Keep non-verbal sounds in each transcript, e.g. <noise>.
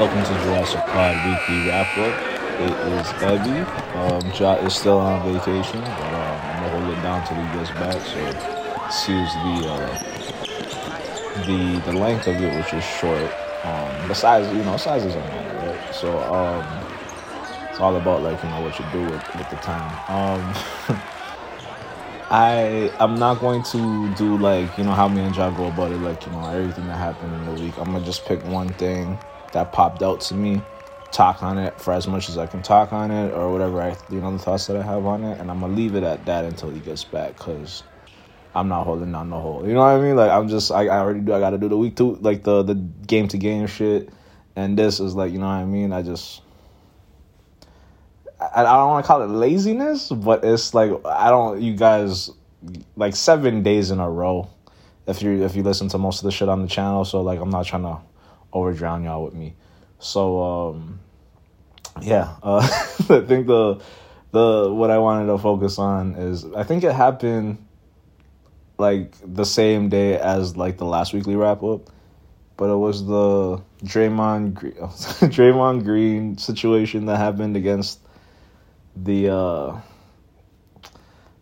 Welcome to Jurassic Pod Weekly Wrap Up. It is Ebby. Um, Jah is still on vacation, but um, I'm gonna hold it down till he gets back. So excuse the uh, the the length of it, which is short. Um, the size, you know, size doesn't matter, right? So um, it's all about like you know what you do with, with the time. Um, <laughs> I I'm not going to do like you know how me and Jah go about it, like you know everything that happened in the week. I'm gonna just pick one thing that popped out to me, talk on it for as much as I can talk on it, or whatever I you know the thoughts that I have on it, and I'm gonna leave it at that until he gets back, cause I'm not holding down the whole. You know what I mean? Like I'm just I, I already do I got to do the week two like the the game to game shit, and this is like you know what I mean. I just. I, I don't want to call it laziness, but it's like I don't. You guys like seven days in a row. If you if you listen to most of the shit on the channel, so like I'm not trying to over drown y'all with me. So um, yeah, uh, <laughs> I think the the what I wanted to focus on is I think it happened like the same day as like the last weekly wrap up, but it was the Draymond Green, <laughs> Draymond Green situation that happened against the uh,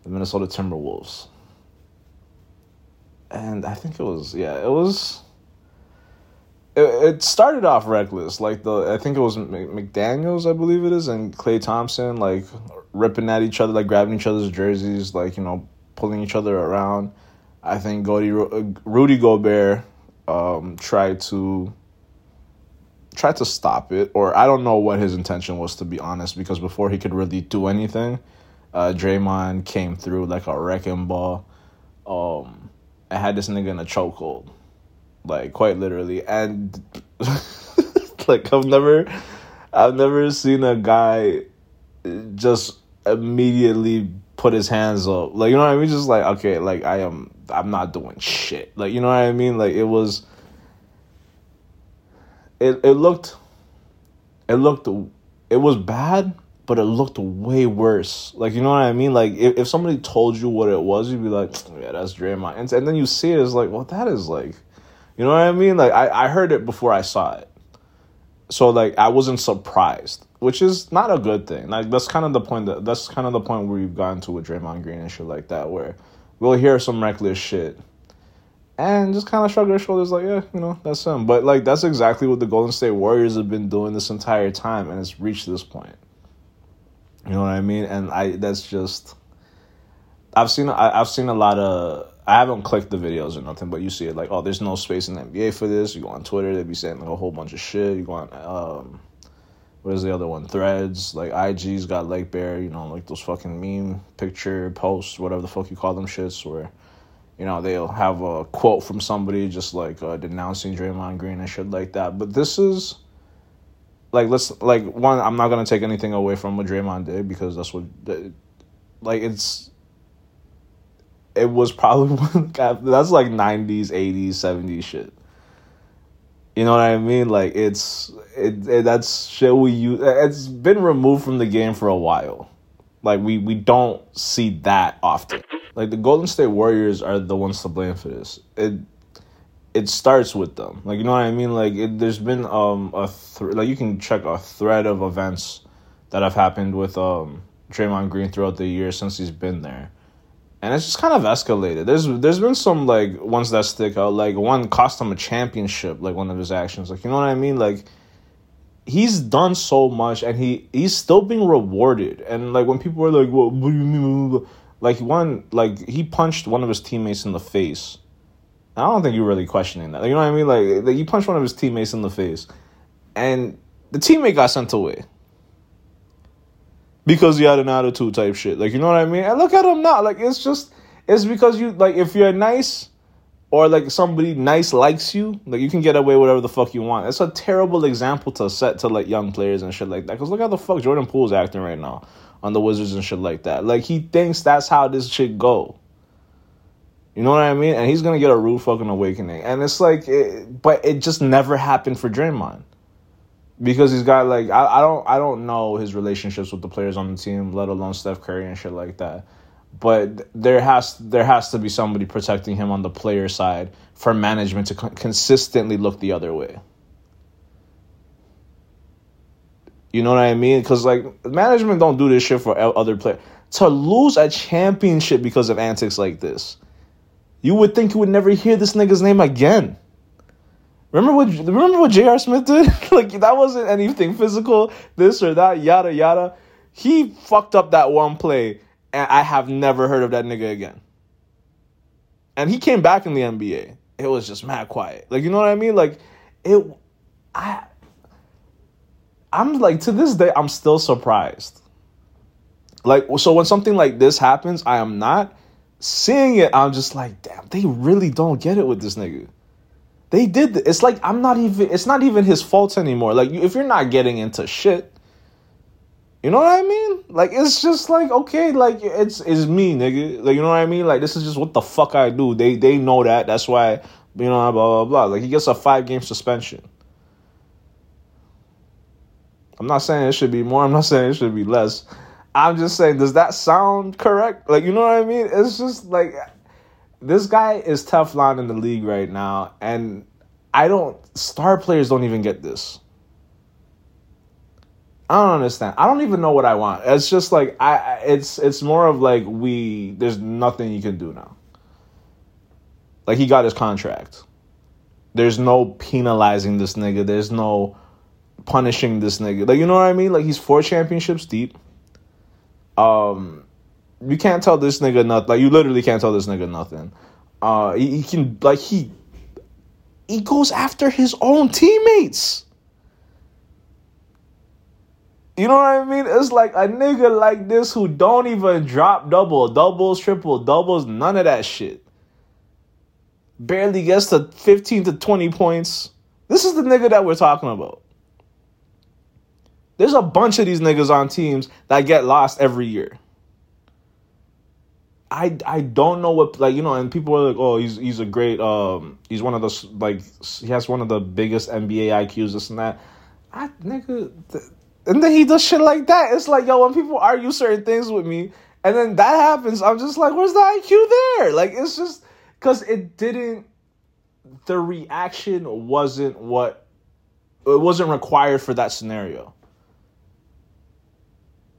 the Minnesota Timberwolves, and I think it was yeah it was. It, started off reckless, like the I think it was McDaniels, I believe it is, and Klay Thompson, like ripping at each other, like grabbing each other's jerseys, like you know pulling each other around. I think Rudy, Rudy Gobert um, tried to tried to stop it, or I don't know what his intention was to be honest, because before he could really do anything, uh, Draymond came through like a wrecking ball. Um, I had this nigga in a chokehold, like quite literally, and <laughs> like I've never, I've never seen a guy just immediately put his hands up. Like you know what I mean? Just like okay, like I am, I'm not doing shit. Like you know what I mean? Like it was. It it looked. It looked. It was bad but it looked way worse. Like you know what I mean? Like if, if somebody told you what it was, you'd be like, <tsk> yeah, that's Draymond. And, and then you see it, it's like, well, that is like, you know what I mean? Like I, I heard it before I saw it. So like I wasn't surprised, which is not a good thing. Like that's kind of the point that that's kind of the point where you've gotten to with Draymond Green and shit like that, where we'll hear some reckless shit and just kind of shrug our shoulders like, yeah, you know, that's him. But like that's exactly what the Golden State Warriors have been doing this entire time, and it's reached this point. You know what I mean? And I that's just I've seen I, have seen a lot of I haven't clicked the videos or nothing, but you see it like oh, there's no space in the NBA for this. You go on Twitter, they'd be saying like a whole bunch of shit. You go on um, where's the other one? Threads like IG's got like Bear, you know, like those fucking meme picture posts, whatever the fuck you call them shits, where you know they'll have a quote from somebody just like uh, denouncing Draymond Green and shit like that. But this is like let's like one. I'm not gonna take anything away from what Draymond did because that's what, like it's. It was probably <laughs> that's like '90s, '80s, '70s shit. You know what I mean? Like it's it, it that's shit we use. It's been removed from the game for a while. Like we we don't see that often. Like the Golden State Warriors are the ones to blame for this. It it starts with them. Like you know what I mean? Like it, there's been um a th- like you can check a thread of events that have happened with um Draymond Green throughout the years since he's been there. And it's just kind of escalated. There's there's been some like ones that stick out. Like one cost him a championship, like one of his actions. Like you know what I mean? Like he's done so much and he he's still being rewarded. And like when people are like, well, what do you mean? Like one like he punched one of his teammates in the face I don't think you're really questioning that. You know what I mean? Like, like punched one of his teammates in the face, and the teammate got sent away because he had an attitude type shit. Like, you know what I mean? And look at him now. Like, it's just it's because you like if you're nice or like somebody nice likes you, like you can get away whatever the fuck you want. It's a terrible example to set to like young players and shit like that. Cause look how the fuck Jordan Poole's acting right now on the Wizards and shit like that. Like he thinks that's how this shit go. You know what I mean? And he's gonna get a rude fucking awakening. And it's like, it, but it just never happened for Draymond because he's got like I, I don't I don't know his relationships with the players on the team, let alone Steph Curry and shit like that. But there has there has to be somebody protecting him on the player side for management to consistently look the other way. You know what I mean? Because like management don't do this shit for other players. To lose a championship because of antics like this, you would think you would never hear this nigga's name again. Remember what remember what J.R. Smith did? <laughs> like that wasn't anything physical, this or that, yada yada. He fucked up that one play, and I have never heard of that nigga again. And he came back in the NBA. It was just mad quiet. Like you know what I mean? Like it I I'm like to this day I'm still surprised. Like so when something like this happens, I am not seeing it. I'm just like, damn, they really don't get it with this nigga. They did. It's like I'm not even. It's not even his fault anymore. Like if you're not getting into shit, you know what I mean? Like it's just like okay, like it's it's me, nigga. Like you know what I mean? Like this is just what the fuck I do. They they know that. That's why you know blah blah blah. Like he gets a five game suspension. I'm not saying it should be more. I'm not saying it should be less. I'm just saying, does that sound correct? Like, you know what I mean? It's just like this guy is Teflon in the league right now, and I don't. Star players don't even get this. I don't understand. I don't even know what I want. It's just like I. It's it's more of like we. There's nothing you can do now. Like he got his contract. There's no penalizing this nigga. There's no punishing this nigga. Like you know what I mean? Like he's four championships deep. Um, you can't tell this nigga nothing. Like you literally can't tell this nigga nothing. Uh, he, he can like he he goes after his own teammates. You know what I mean? It's like a nigga like this who don't even drop double, doubles, triple, doubles, none of that shit. Barely gets to 15 to 20 points. This is the nigga that we're talking about. There's a bunch of these niggas on teams that get lost every year. I I don't know what like you know, and people are like, oh, he's he's a great um, he's one of the like he has one of the biggest NBA IQs, this and that. I nigga, th- and then he does shit like that. It's like yo, when people argue certain things with me, and then that happens, I'm just like, where's the IQ there? Like it's just because it didn't. The reaction wasn't what it wasn't required for that scenario.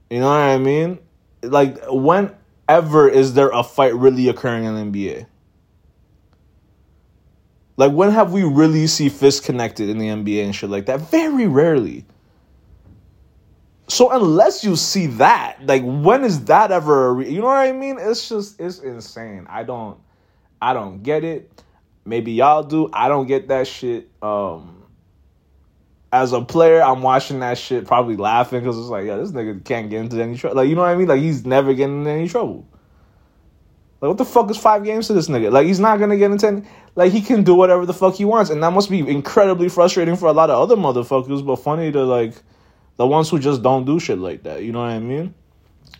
You know what I mean? Like whenever is there a fight really occurring in the NBA? Like when have we really see fists connected in the NBA and shit like that? Very rarely. So unless you see that, like when is that ever? Re- you know what I mean? It's just it's insane. I don't I don't get it. Maybe y'all do. I don't get that shit. Um as a player, I'm watching that shit probably laughing because it's like, yeah, this nigga can't get into any trouble. Like, you know what I mean? Like, he's never getting into any trouble. Like, what the fuck is five games to this nigga? Like, he's not gonna get into any, like, he can do whatever the fuck he wants, and that must be incredibly frustrating for a lot of other motherfuckers, but funny to like the ones who just don't do shit like that. You know what I mean?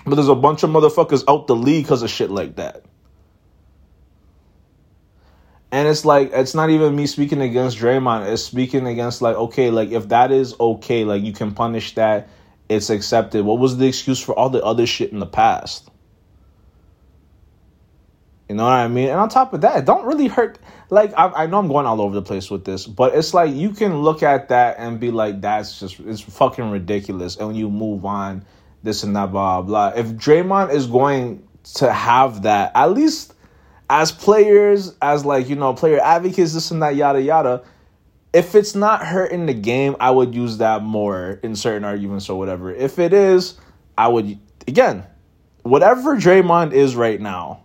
But there's a bunch of motherfuckers out the league because of shit like that. And it's like it's not even me speaking against Draymond. It's speaking against like okay, like if that is okay, like you can punish that, it's accepted. What was the excuse for all the other shit in the past? You know what I mean? And on top of that, don't really hurt. Like I, I know I'm going all over the place with this, but it's like you can look at that and be like, that's just it's fucking ridiculous. And when you move on, this and that, blah blah. If Draymond is going to have that, at least as players, as like, you know, player advocates, this and that, yada, yada, if it's not hurting the game, I would use that more in certain arguments or whatever. If it is, I would, again, whatever Draymond is right now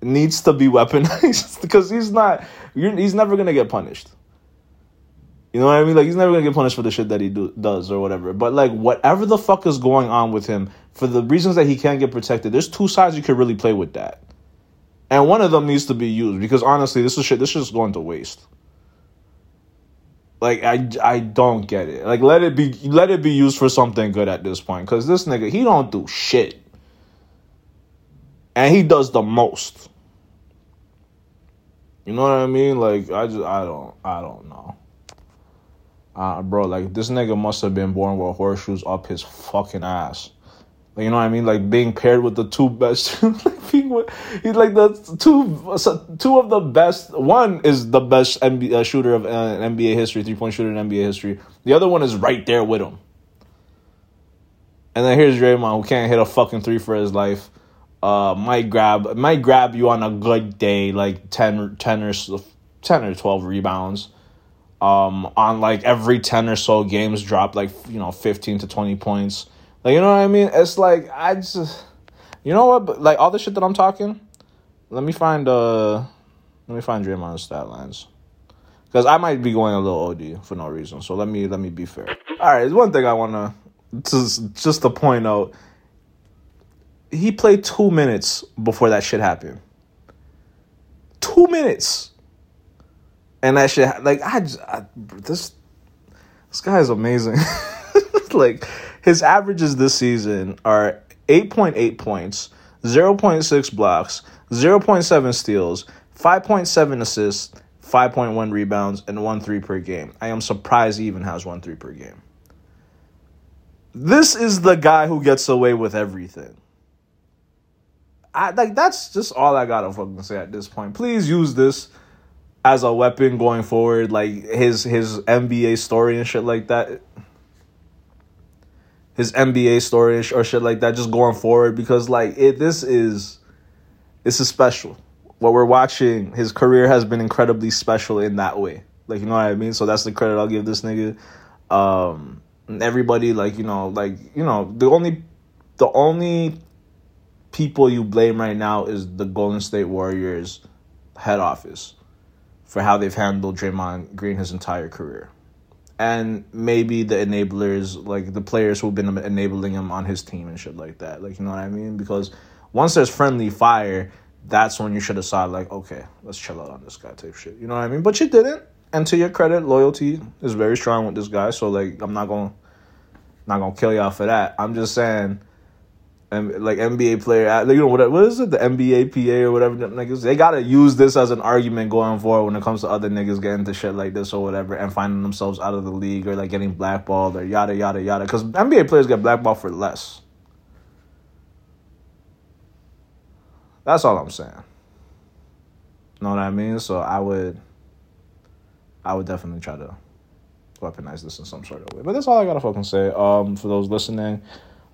needs to be <laughs> weaponized <laughs> because he's not, he's never going to get punished. You know what I mean? Like he's never gonna get punished for the shit that he do, does or whatever. But like whatever the fuck is going on with him, for the reasons that he can't get protected, there's two sides you could really play with that and one of them needs to be used because honestly, this is shit. This is going to waste. Like I, I don't get it. Like let it be, let it be used for something good at this point. Cause this nigga, he don't do shit, and he does the most. You know what I mean? Like I just, I don't, I don't know. Uh, bro, like this nigga must have been born with horseshoes up his fucking ass. You know what I mean? Like being paired with the two best, <laughs> like being with, he's like the two two of the best. One is the best NBA, uh, shooter of uh, NBA history, three point shooter in NBA history. The other one is right there with him. And then here's Draymond who can't hit a fucking three for his life. Uh, might grab might grab you on a good day like 10, 10 or 10 or 12 rebounds. Um, on like every 10 or so games drop like you know 15 to 20 points. Like you know what I mean? It's like I just you know what? But, like all the shit that I'm talking, let me find uh let me find Draymond's stat lines. Cause I might be going a little OD for no reason. So let me let me be fair. All right, there's one thing I wanna just just to point out. He played two minutes before that shit happened. Two minutes, and that shit like I, just, I this this guy is amazing. <laughs> like his averages this season are eight point eight points, zero point six blocks, zero point seven steals, five point seven assists, five point one rebounds, and one three per game. I am surprised he even has one three per game. This is the guy who gets away with everything. I like that's just all I gotta fucking say at this point. Please use this as a weapon going forward, like his his NBA story and shit like that. His NBA story or shit like that, just going forward because like it this is this is special. What we're watching, his career has been incredibly special in that way. Like you know what I mean? So that's the credit I'll give this nigga. Um everybody like, you know, like, you know, the only the only people you blame right now is the Golden State Warriors head office for how they've handled Draymond Green his entire career. And maybe the enablers, like the players who've been enabling him on his team and shit like that. Like, you know what I mean? Because once there's friendly fire, that's when you should decide, like, okay, let's chill out on this guy type shit. You know what I mean? But you didn't. And to your credit, loyalty is very strong with this guy. So like I'm not gonna not gonna kill y'all for that. I'm just saying like NBA player, you know what? What is it? The NBA PA or whatever niggas. They gotta use this as an argument going forward when it comes to other niggas getting into shit like this or whatever and finding themselves out of the league or like getting blackballed or yada yada yada. Because NBA players get blackballed for less. That's all I'm saying. Know what I mean? So I would, I would definitely try to weaponize this in some sort of way. But that's all I gotta fucking say. Um, for those listening.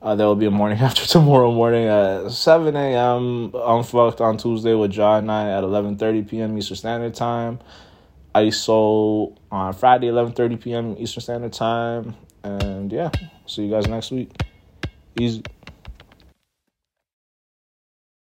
Uh, there will be a morning <laughs> after tomorrow morning at 7 a.m. Unfucked on Tuesday with John and I at 11.30 p.m. Eastern Standard Time. ISO on Friday, 11.30 p.m. Eastern Standard Time. And yeah, see you guys next week. Easy.